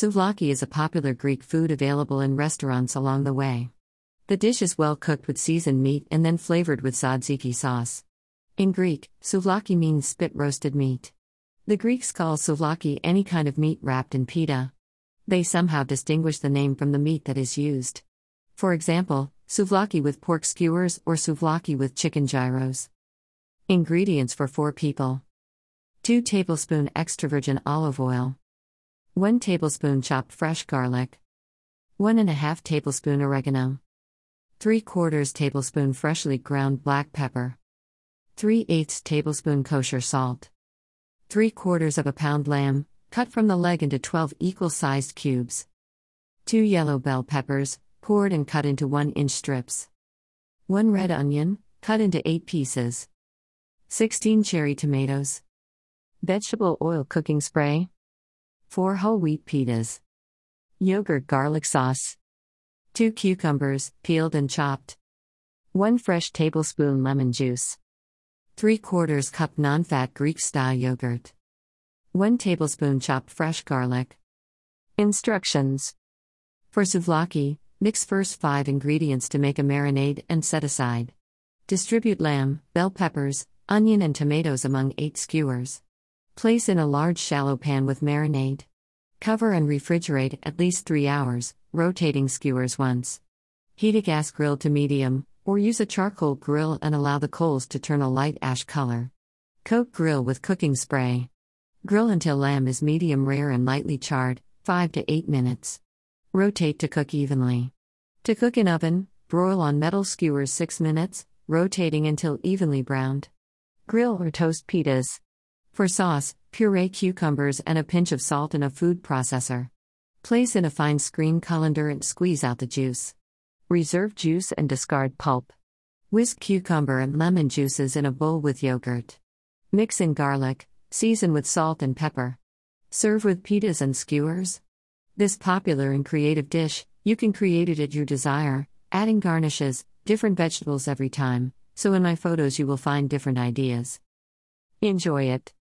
Souvlaki is a popular Greek food available in restaurants along the way. The dish is well cooked with seasoned meat and then flavored with tzatziki sauce. In Greek, souvlaki means spit roasted meat. The Greeks call souvlaki any kind of meat wrapped in pita. They somehow distinguish the name from the meat that is used. For example, souvlaki with pork skewers or souvlaki with chicken gyros. Ingredients for 4 people 2 tablespoon extra virgin olive oil, 1 tablespoon chopped fresh garlic, 1.5 tablespoon oregano, 3 quarters tablespoon freshly ground black pepper, 3 eighths tablespoon kosher salt, 3 quarters of a pound lamb, cut from the leg into 12 equal sized cubes, 2 yellow bell peppers, cored and cut into 1 inch strips, 1 red onion, cut into 8 pieces. 16 cherry tomatoes. Vegetable oil cooking spray. 4 whole wheat pitas. Yogurt garlic sauce. 2 cucumbers, peeled and chopped. 1 fresh tablespoon lemon juice. 3 quarters cup non fat Greek style yogurt. 1 tablespoon chopped fresh garlic. Instructions For souvlaki, mix first 5 ingredients to make a marinade and set aside. Distribute lamb, bell peppers, onion, and tomatoes among 8 skewers. Place in a large shallow pan with marinade. Cover and refrigerate at least 3 hours, rotating skewers once. Heat a gas grill to medium, or use a charcoal grill and allow the coals to turn a light ash color. Coat grill with cooking spray. Grill until lamb is medium rare and lightly charred, 5 to 8 minutes. Rotate to cook evenly. To cook in oven, broil on metal skewers 6 minutes, rotating until evenly browned. Grill or toast pitas. For sauce, puree cucumbers and a pinch of salt in a food processor. Place in a fine screen colander and squeeze out the juice. Reserve juice and discard pulp. Whisk cucumber and lemon juices in a bowl with yogurt. Mix in garlic, season with salt and pepper. Serve with pitas and skewers. This popular and creative dish, you can create it at your desire, adding garnishes, different vegetables every time so in my photos you will find different ideas. Enjoy it.